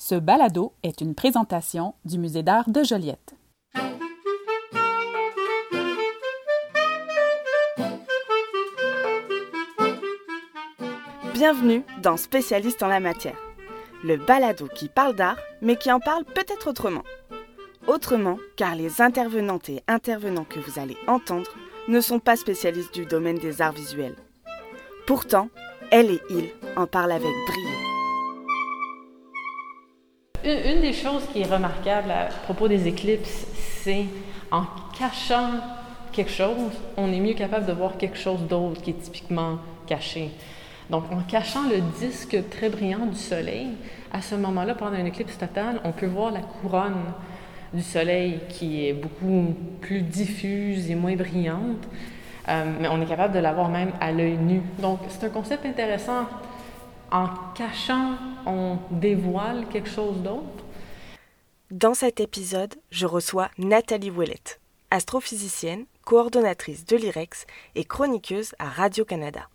Ce balado est une présentation du Musée d'art de Joliette. Bienvenue dans Spécialiste en la matière, le balado qui parle d'art, mais qui en parle peut-être autrement. Autrement, car les intervenantes et intervenants que vous allez entendre ne sont pas spécialistes du domaine des arts visuels. Pourtant, elle et il en parlent avec brio. Une, des choses qui est remarquable à propos des éclipses, c'est en cachant quelque chose, on est mieux capable de voir quelque chose d'autre qui est typiquement caché. Donc, en cachant le disque très brillant du Soleil, à ce moment-là, pendant une éclipse totale, on peut voir la couronne du Soleil qui est beaucoup plus diffuse et moins brillante, euh, mais on est capable de la voir même à l'œil nu. Donc, c'est un concept intéressant. En cachant, on dévoile quelque chose d'autre? Dans cet épisode, je reçois Nathalie Ouellette, astrophysicienne, coordonnatrice de l'IREX et chroniqueuse à Radio-Canada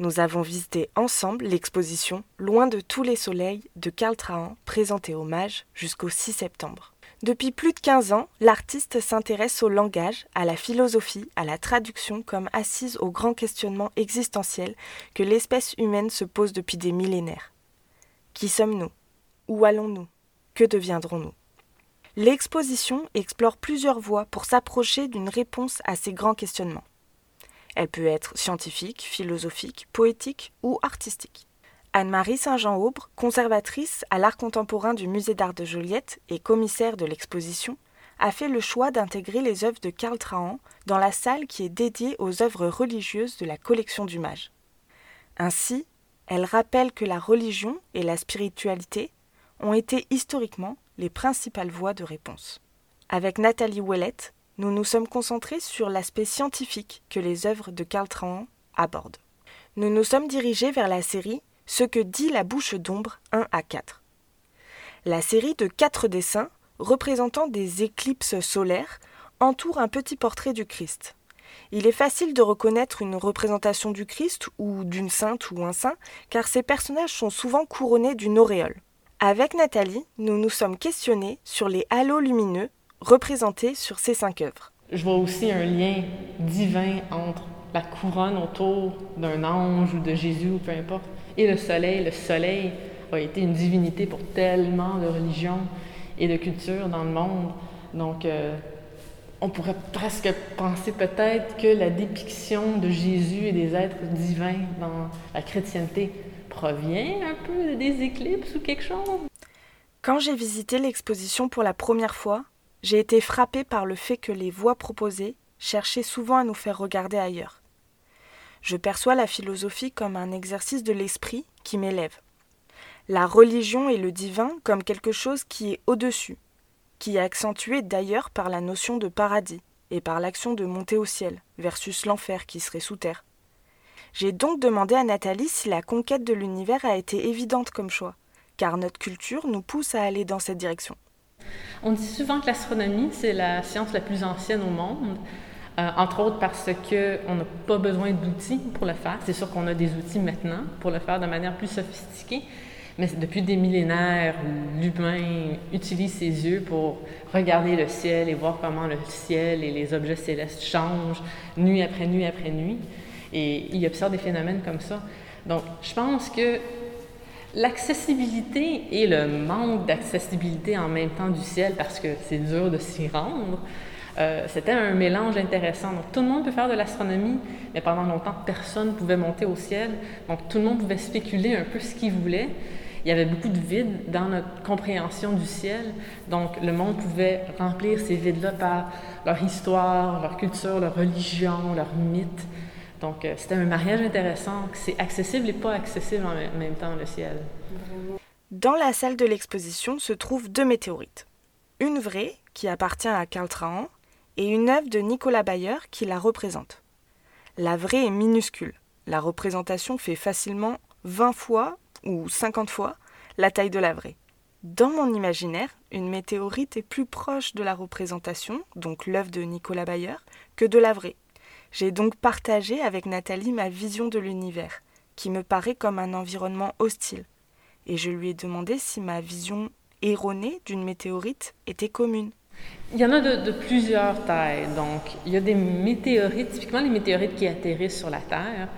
nous avons visité ensemble l'exposition Loin de tous les soleils de Karl Trahan, présentée au MAGE jusqu'au 6 septembre. Depuis plus de 15 ans, l'artiste s'intéresse au langage, à la philosophie, à la traduction comme assise aux grands questionnements existentiels que l'espèce humaine se pose depuis des millénaires. Qui sommes-nous? Où allons-nous? Que deviendrons-nous? L'exposition explore plusieurs voies pour s'approcher d'une réponse à ces grands questionnements. Elle peut être scientifique, philosophique, poétique ou artistique. Anne-Marie Saint-Jean-Aubre, conservatrice à l'art contemporain du Musée d'art de Joliette et commissaire de l'exposition, a fait le choix d'intégrer les œuvres de Karl Trahan dans la salle qui est dédiée aux œuvres religieuses de la collection du Mage. Ainsi, elle rappelle que la religion et la spiritualité ont été historiquement les principales voies de réponse. Avec Nathalie Ouellette, nous nous sommes concentrés sur l'aspect scientifique que les œuvres de Karl Trahan abordent. Nous nous sommes dirigés vers la série Ce que dit la bouche d'ombre 1 à 4. La série de quatre dessins représentant des éclipses solaires entoure un petit portrait du Christ. Il est facile de reconnaître une représentation du Christ ou d'une sainte ou un saint, car ces personnages sont souvent couronnés d'une auréole. Avec Nathalie, nous nous sommes questionnés sur les halos lumineux représentés sur ces cinq œuvres. Je vois aussi un lien divin entre la couronne autour d'un ange ou de Jésus, ou peu importe, et le soleil. Le soleil a été une divinité pour tellement de religions et de cultures dans le monde. Donc, euh, on pourrait presque penser peut-être que la dépiction de Jésus et des êtres divins dans la chrétienté provient un peu des éclipses ou quelque chose. Quand j'ai visité l'exposition pour la première fois, j'ai été frappé par le fait que les voix proposées cherchaient souvent à nous faire regarder ailleurs. Je perçois la philosophie comme un exercice de l'esprit qui m'élève. La religion et le divin comme quelque chose qui est au-dessus, qui est accentué d'ailleurs par la notion de paradis et par l'action de monter au ciel versus l'enfer qui serait sous terre. J'ai donc demandé à Nathalie si la conquête de l'univers a été évidente comme choix, car notre culture nous pousse à aller dans cette direction. On dit souvent que l'astronomie, c'est la science la plus ancienne au monde, euh, entre autres parce qu'on n'a pas besoin d'outils pour le faire. C'est sûr qu'on a des outils maintenant pour le faire de manière plus sophistiquée, mais depuis des millénaires, l'humain utilise ses yeux pour regarder le ciel et voir comment le ciel et les objets célestes changent nuit après nuit après nuit. Et il observe des phénomènes comme ça. Donc, je pense que L'accessibilité et le manque d'accessibilité en même temps du ciel, parce que c'est dur de s'y rendre, euh, c'était un mélange intéressant. Donc, tout le monde peut faire de l'astronomie, mais pendant longtemps, personne ne pouvait monter au ciel. Donc, tout le monde pouvait spéculer un peu ce qu'il voulait. Il y avait beaucoup de vides dans notre compréhension du ciel. Donc, le monde pouvait remplir ces vides-là par leur histoire, leur culture, leur religion, leur mythes. Donc, euh, c'était un mariage intéressant. C'est accessible et pas accessible en même temps, le ciel. Dans la salle de l'exposition se trouvent deux météorites. Une vraie, qui appartient à Karl Trahan, et une œuvre de Nicolas Bayer qui la représente. La vraie est minuscule. La représentation fait facilement 20 fois ou 50 fois la taille de la vraie. Dans mon imaginaire, une météorite est plus proche de la représentation, donc l'œuvre de Nicolas Bayer, que de la vraie. J'ai donc partagé avec Nathalie ma vision de l'univers, qui me paraît comme un environnement hostile, et je lui ai demandé si ma vision erronée d'une météorite était commune. Il y en a de, plusieurs tailles. Donc, il y a des météorites, typiquement les météorites qui atterrissent sur la Terre,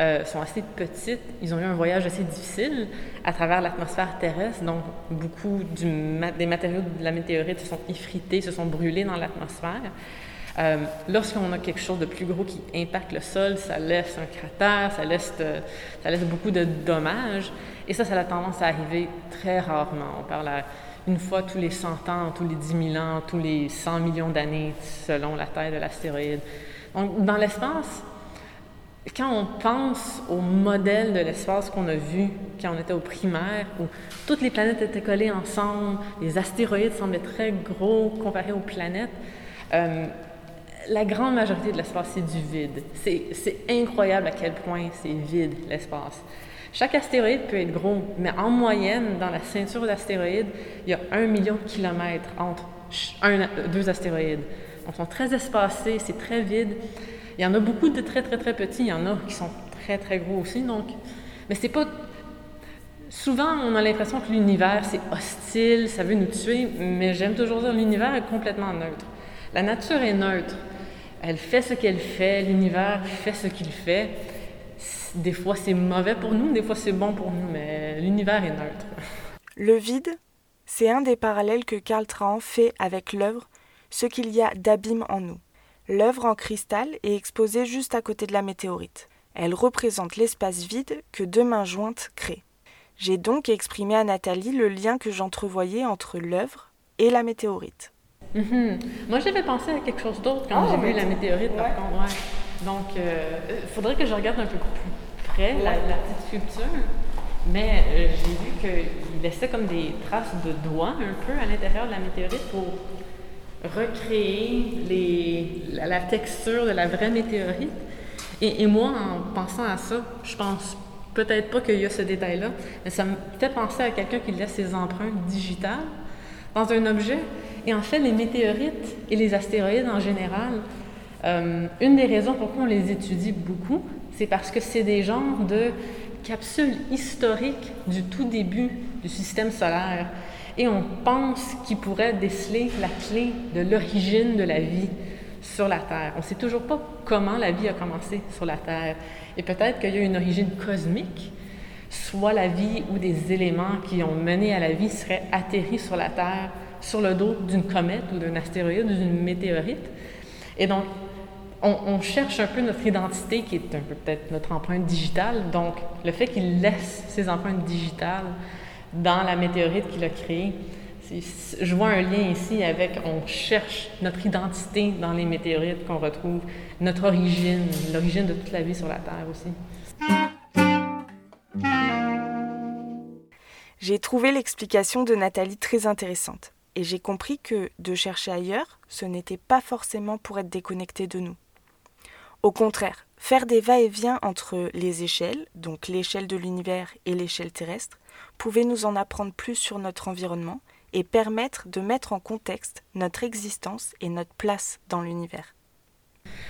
euh, sont assez petites. Ils ont eu un voyage assez difficile à travers l'atmosphère terrestre. Donc, beaucoup des matériaux de la météorite se sont effrités, se sont brûlés dans l'atmosphère. Euh, lorsqu'on a quelque chose de plus gros qui impacte le sol, ça laisse un cratère, ça laisse, ça laisse beaucoup de dommages. Et ça, ça a tendance à arriver très rarement. On parle une fois tous les 100 ans, tous les 10 000 ans, tous les 100 millions d'années, selon la taille de l'astéroïde. Donc, dans l'espace, quand on pense au modèle de l'espace qu'on a vu quand on était au primaire, où toutes les planètes étaient collées ensemble, les astéroïdes semblaient très gros comparés aux planètes, euh, la grande majorité de l'espace, c'est du vide. C'est incroyable à quel point c'est vide, l'espace. Chaque astéroïde peut être gros, mais en moyenne, dans la ceinture d'astéroïdes, il y a un million de kilomètres entre deux astéroïdes. Ils sont très espacés, c'est très vide. Il y en a beaucoup de très, très, très petits. Il y en a qui sont très, très gros aussi. Donc, mais c'est pas. Souvent, on a l'impression que l'univers, c'est hostile, ça veut nous tuer, mais j'aime toujours dire l'univers est complètement neutre. La nature est neutre. Elle fait ce qu'elle fait, l'univers fait ce qu'il fait. Des fois, c'est mauvais pour nous, des fois, c'est bon pour nous, mais l'univers est neutre. Le vide, c'est un des parallèles que Karl Trahan fait avec l'œuvre Ce qu'il y a d'abîme en nous. L'œuvre en cristal est exposée juste à côté de la météorite. Elle représente l'espace vide que deux mains jointes créent. J'ai donc exprimé à Nathalie le lien que j'entrevoyais entre l'œuvre et la météorite. Mhm. Moi, j'avais pensé à quelque chose d'autre quand ah, j'ai vu la météorite, par contre. Ouais. Donc, il euh, faudrait que je regarde un peu plus près la, petite sculpture. Mais euh, j'ai vu qu'il laissait comme des traces de doigts un peu à l'intérieur de la météorite pour recréer la, texture de la vraie météorite. Et, et, moi, en pensant à ça, je pense peut-être pas qu'il y a ce détail-là, mais ça me fait penser à quelqu'un qui laisse ses empreintes digitales dans un objet. Et en fait, les météorites et les astéroïdes en général, euh, une des raisons pourquoi on les étudie beaucoup, c'est parce que c'est des genres de capsules historiques du tout début du système solaire. Et on pense qu'ils pourraient déceler la clé de l'origine de la vie sur la Terre. On ne sait toujours pas comment la vie a commencé sur la Terre. Et peut-être qu'il y a une origine cosmique, soit la vie ou des éléments qui ont mené à la vie seraient atterris sur la Terre sur le dos d'une comète ou d'un astéroïde ou d'une météorite. Et donc, on, cherche un peu notre identité, qui est un peu peut-être notre empreinte digitale. Donc, le fait qu'il laisse ses empreintes digitales dans la météorite qu'il a créée, je vois un lien ici avec on cherche notre identité dans les météorites qu'on retrouve, notre origine, l'origine de toute la vie sur la Terre aussi. J'ai trouvé l'explication de Nathalie très intéressante et j'ai compris que de chercher ailleurs, ce n'était pas forcément pour être déconnecté de nous. Au contraire, faire des va-et-vient entre les échelles, donc l'échelle de l'univers et l'échelle terrestre, pouvait nous en apprendre plus sur notre environnement et permettre de mettre en contexte notre existence et notre place dans l'univers.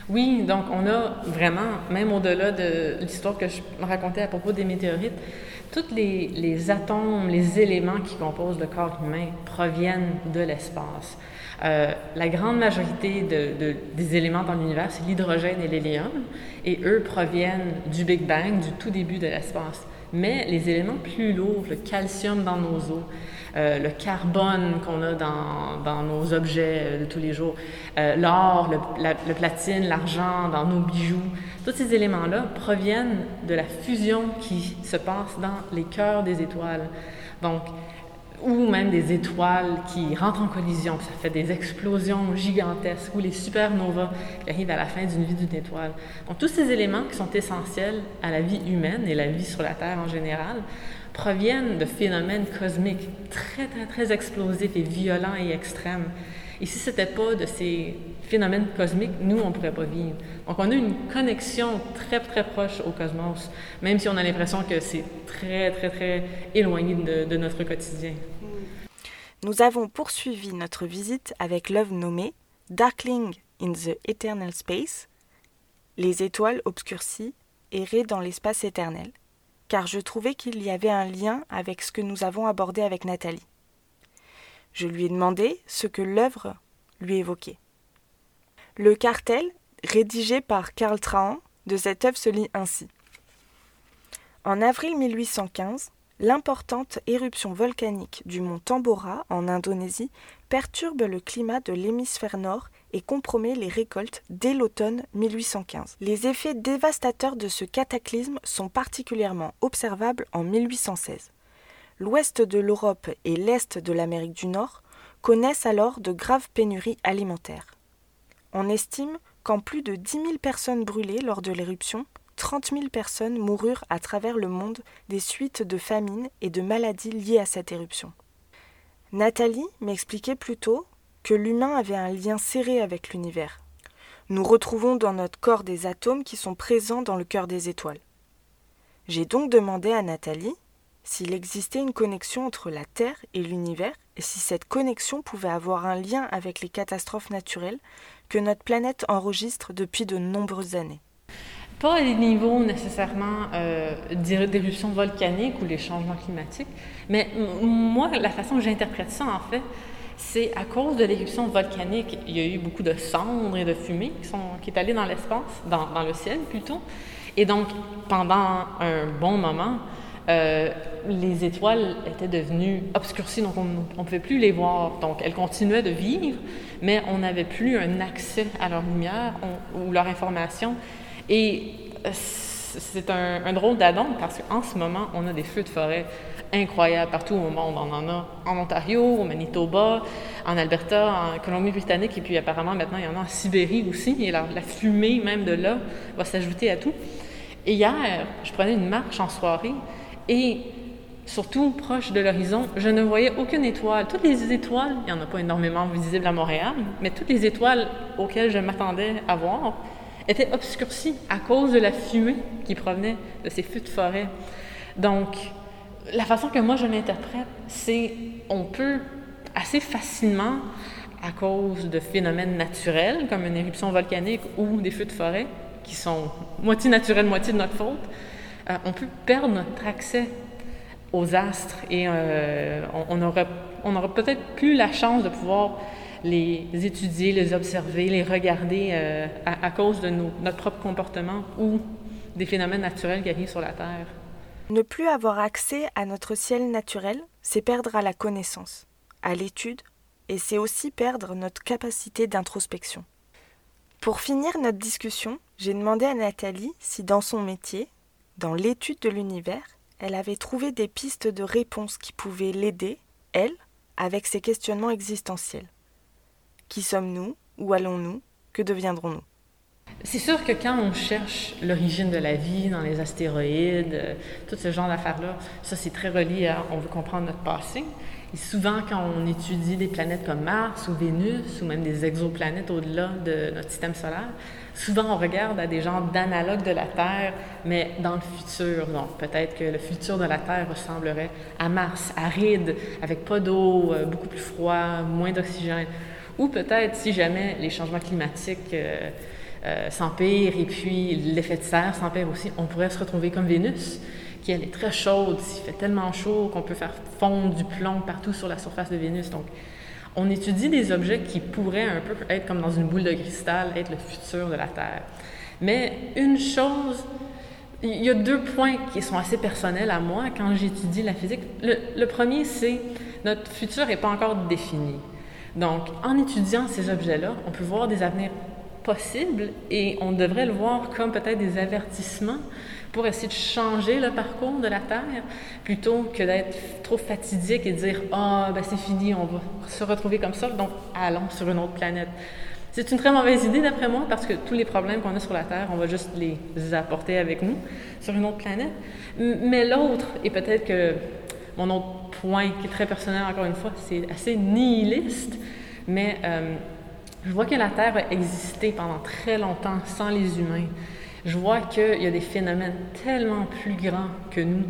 Oui, donc on a vraiment, même au-delà de l'histoire que je racontais à propos des météorites, tous les, atomes, les éléments qui composent le corps humain proviennent de l'espace. Euh, la grande majorité des éléments dans l'univers, c'est l'hydrogène et l'hélium, et eux proviennent du Big Bang, du tout début de l'espace. Mais les éléments plus lourds, le calcium dans nos os, euh, le carbone qu'on a dans, nos objets euh, de tous les jours, l'or, le, le, platine, l'argent dans nos bijoux, tous ces éléments-là proviennent de la fusion qui se passe dans les cœurs des étoiles. Donc, ou même des étoiles qui rentrent en collision, ça fait des explosions gigantesques, ou les supernovas qui arrivent à la fin d'une vie d'une étoile. Donc tous ces éléments qui sont essentiels à la vie humaine et la vie sur la Terre en général proviennent de phénomènes cosmiques très, très, très explosifs et violents et extrêmes. Et si ce n'était pas de ces phénomènes cosmiques, nous, on ne pourrait pas vivre. Donc, on a une connexion très, très proche au cosmos, même si on a l'impression que c'est très, très, très éloigné de, de notre quotidien. Nous avons poursuivi notre visite avec l'œuvre nommée Darkling in the Eternal Space, les étoiles obscurcies errées dans l'espace éternel, car je trouvais qu'il y avait un lien avec ce que nous avons abordé avec Nathalie. Je lui ai demandé ce que l'œuvre lui évoquait. Le cartel, rédigé par Karl Trahan, de cette œuvre se lit ainsi. En avril 1815, l'importante éruption volcanique du mont Tambora en Indonésie perturbe le climat de l'hémisphère nord et compromet les récoltes dès l'automne 1815. Les effets dévastateurs de ce cataclysme sont particulièrement observables en 1816. L'ouest de l'Europe et l'est de l'Amérique du Nord connaissent alors de graves pénuries alimentaires. On estime qu'en plus de 10 000 personnes brûlées lors de l'éruption, 30 000 personnes moururent à travers le monde des suites de famines et de maladies liées à cette éruption. Nathalie m'expliquait plutôt que l'humain avait un lien serré avec l'univers. Nous retrouvons dans notre corps des atomes qui sont présents dans le cœur des étoiles. J'ai donc demandé à Nathalie s'il existait une connexion entre la Terre et l'univers et si cette connexion pouvait avoir un lien avec les catastrophes naturelles que notre planète enregistre depuis de nombreuses années. Pas à des niveaux nécessairement euh, d'éruption volcanique ou les changements climatiques, mais moi, la façon que j'interprète ça, en fait, c'est à cause de l'éruption volcanique, il y a eu beaucoup de cendres et de fumée qui, sont, qui est allée dans l'espace, dans, dans, le ciel plutôt. Et donc, pendant un bon moment, euh, les étoiles étaient devenues obscurcies, donc on ne pouvait plus les voir. Donc, elles continuaient de vivre, mais on n'avait plus un accès à leur lumière ou leur information. Et euh, c'est un, drôle d'adon parce qu'en ce moment, on a des feux de forêt incroyables partout au monde. On en a en Ontario, au Manitoba, en Alberta, en Colombie-Britannique, et puis apparemment maintenant il y en a en Sibérie aussi. Et la, la fumée même de là va s'ajouter à tout. Et hier, je prenais une marche en soirée et surtout proche de l'horizon, je ne voyais aucune étoile. Toutes les étoiles, il n'y en a pas énormément visibles à Montréal, mais toutes les étoiles auxquelles je m'attendais à voir étaient obscurcies à cause de la fumée qui provenait de ces feux de forêt. Donc, la façon que moi je l'interprète, c'est on peut assez facilement, à cause de phénomènes naturels comme une éruption volcanique ou des feux de forêt, qui sont moitié naturels, moitié de notre faute, on peut perdre notre accès aux astres et euh, on, on aura peut-être plus la chance de pouvoir les étudier, les observer, les regarder euh, à, cause de notre propre comportement ou des phénomènes naturels qui arrivent sur la Terre. Ne plus avoir accès à notre ciel naturel, c'est perdre à la connaissance, à l'étude, et c'est aussi perdre notre capacité d'introspection. Pour finir notre discussion, j'ai demandé à Nathalie si dans son métier, dans l'étude de l'univers, elle avait trouvé des pistes de réponses qui pouvaient l'aider, elle, avec ses questionnements existentiels. Qui sommes-nous? Où allons-nous? Que deviendrons-nous? C'est sûr que quand on cherche l'origine de la vie dans les astéroïdes, euh, tout ce genre d'affaires-là, ça c'est très relié à on veut comprendre notre passé. Et souvent, quand on étudie des planètes comme Mars ou Vénus, ou même des exoplanètes au-delà de notre système solaire, souvent on regarde à des genres d'analogues de la Terre, mais dans le futur. Donc peut-être que le futur de la Terre ressemblerait à Mars, aride, avec pas d'eau, euh, beaucoup plus froid, moins d'oxygène. Ou peut-être, si jamais les changements climatiques euh, euh, s'empirent et puis l'effet de serre s'empire aussi, on pourrait se retrouver comme Vénus, qui elle est très chaude, il fait tellement chaud qu'on peut faire fondre du plomb partout sur la surface de Vénus. Donc, on étudie des objets qui pourraient un peu être comme dans une boule de cristal, être le futur de la Terre. Mais une chose, il y a deux points qui sont assez personnels à moi quand j'étudie la physique. Le, le premier, c'est notre futur n'est pas encore défini. Donc, en étudiant ces objets-là, on peut voir des avenirs possibles et on devrait le voir comme peut-être des avertissements pour essayer de changer le parcours de la Terre plutôt que d'être trop fatidique et de dire Ah, oh, ben c'est fini, on va se retrouver comme ça, donc allons sur une autre planète. C'est une très mauvaise idée d'après moi parce que tous les problèmes qu'on a sur la Terre, on va juste les apporter avec nous sur une autre planète. Mais l'autre, et peut-être que mon autre point qui est très personnel encore une fois, c'est assez nihiliste, mais euh, je vois que la Terre a existé pendant très longtemps sans les humains. Je vois qu'il y a des phénomènes tellement plus grands que nous.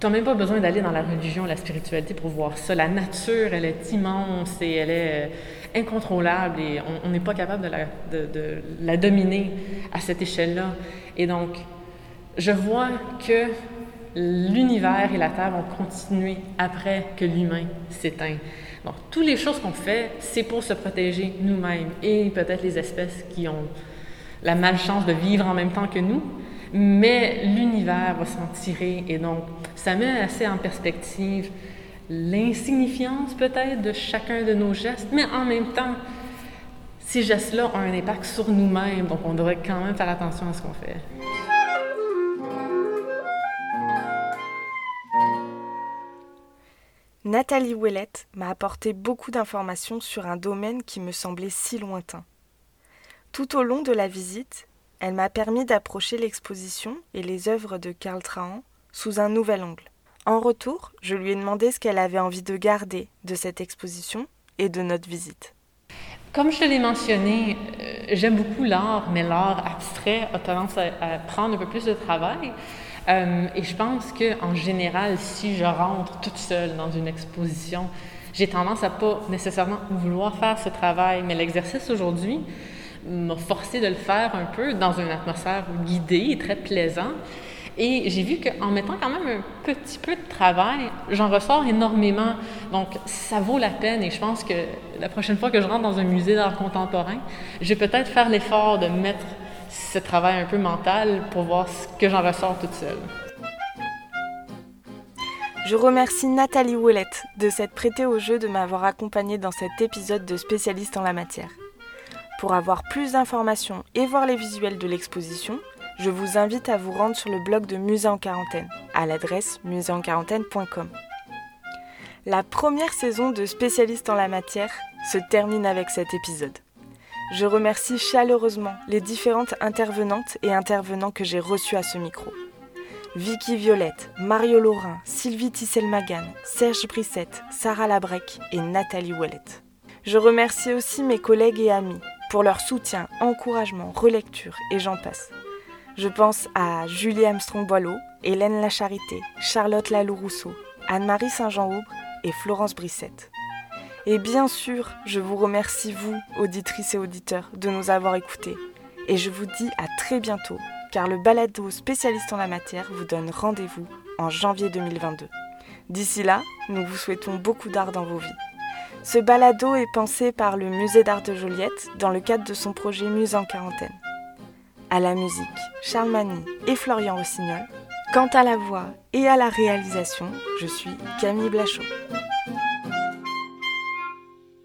Tu n'as même pas besoin d'aller dans la religion, la spiritualité pour voir ça. La nature, elle est immense et elle est euh, incontrôlable et on n'est pas capable de la, de, de la dominer à cette échelle-là. Et donc, je vois que l'univers et la Terre vont continuer après que l'humain s'éteint. Donc, toutes les choses qu'on fait, c'est pour se protéger nous-mêmes et peut-être les espèces qui ont la malchance de vivre en même temps que nous. Mais l'univers va s'en tirer et donc, ça met assez en perspective l'insignifiance peut-être de chacun de nos gestes, mais en même temps, ces gestes-là ont un impact sur nous-mêmes, donc on devrait quand même faire attention à ce qu'on fait. Nathalie Ouellette m'a apporté beaucoup d'informations sur un domaine qui me semblait si lointain. Tout au long de la visite, elle m'a permis d'approcher l'exposition et les œuvres de Karl Trahan sous un nouvel angle. En retour, je lui ai demandé ce qu'elle avait envie de garder de cette exposition et de notre visite. Comme je l'ai mentionné, euh, j'aime beaucoup l'art, mais l'art abstrait a tendance à, prendre un peu plus de travail. Euh, et je pense qu'en général, si je rentre toute seule dans une exposition, j'ai tendance à pas nécessairement vouloir faire ce travail. Mais l'exercice aujourd'hui m'a forcé de le faire un peu dans une atmosphère guidée et très plaisante. Et j'ai vu qu'en mettant quand même un petit peu de travail, j'en ressors énormément. Donc, ça vaut la peine. Et je pense que la prochaine fois que je rentre dans un musée d'art contemporain, je vais peut-être faire l'effort de mettre ce travail un peu mental pour voir ce que j'en ressors toute seule. Je remercie Nathalie Ouellette de s'être prêtée au jeu de m'avoir accompagnée dans cet épisode de spécialiste en la matière. Pour avoir plus d'informations et voir les visuels de l'exposition, je vous invite à vous rendre sur le blog de Musée en quarantaine à l'adresse muséenquarantaine.com. La première saison de Spécialiste en la matière se termine avec cet épisode. Je remercie chaleureusement les différentes intervenantes et intervenants que j'ai reçus à ce micro. Vicky Violette, Mario Laurin, Sylvie Tissel-Magan, Serge Brissette, Sarah Labrec et Nathalie Ouellette. Je remercie aussi mes collègues et amis pour leur soutien, encouragement, relecture et j'en passe. Je pense à Julie Armstrong-Boileau, Hélène Lacharité, Charlotte Lalou-Rousseau, Anne-Marie Saint-Jean-Aubre et Florence Brissette. Et bien sûr, je vous remercie, vous, auditrices et auditeurs, de nous avoir écoutés. Et je vous dis à très bientôt, car le balado spécialiste en la matière vous donne rendez-vous en janvier 2022. D'ici là, nous vous souhaitons beaucoup d'art dans vos vies. Ce balado est pensé par le Musée d'art de Joliette dans le cadre de son projet Musée en quarantaine. À la musique, Charles Mani et Florian Rossignol. Quant à la voix et à la réalisation, je suis Camille Blachot.